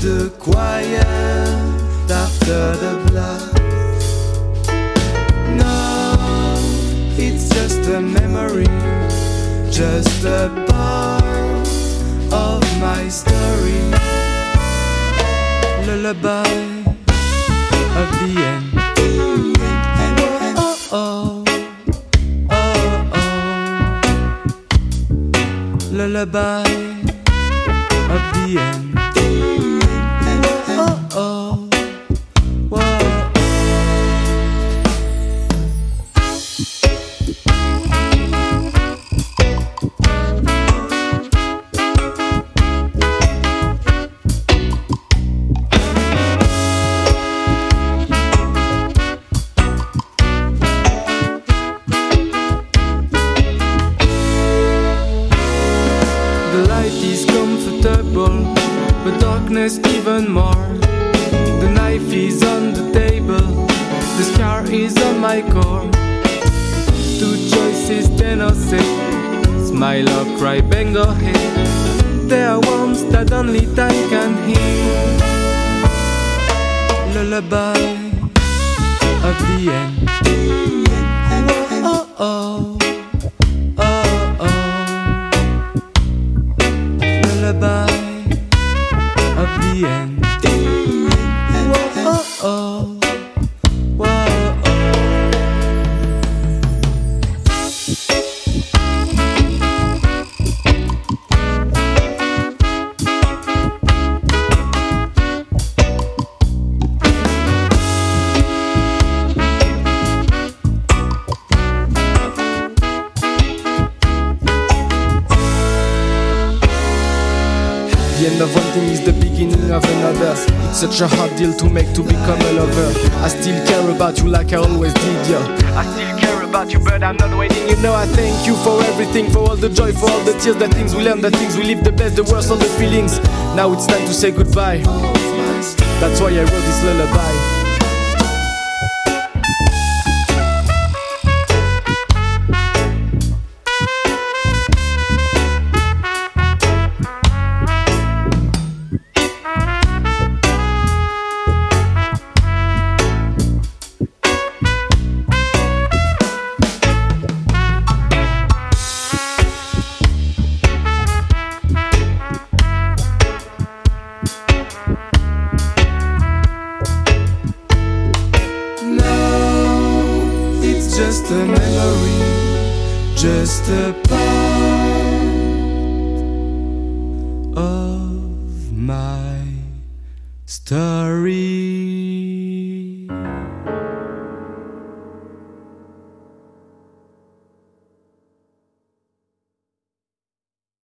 the quiet after the blast. No, it's just a memory, just a part of my story. Lullaby of the end. Oh, oh, oh, oh. oh. Lullaby of end. Light is comfortable, but darkness even more. The knife is on the table, the scar is on my core. Two choices, then I say, smile or cry, bang or hate. There are wounds that only time can heal. Lullaby of the end. The end. Oh, oh, Of one thing is the beginning of another. It's such a hard deal to make to become a lover. I still care about you like I always did, yeah. I still care about you, but I'm not waiting. You know, I thank you for everything, for all the joy, for all the tears, the things we learn, the things we live, the best, the worst, all the feelings. Now it's time to say goodbye. That's why I wrote this lullaby. Just a memory, just a part of my story.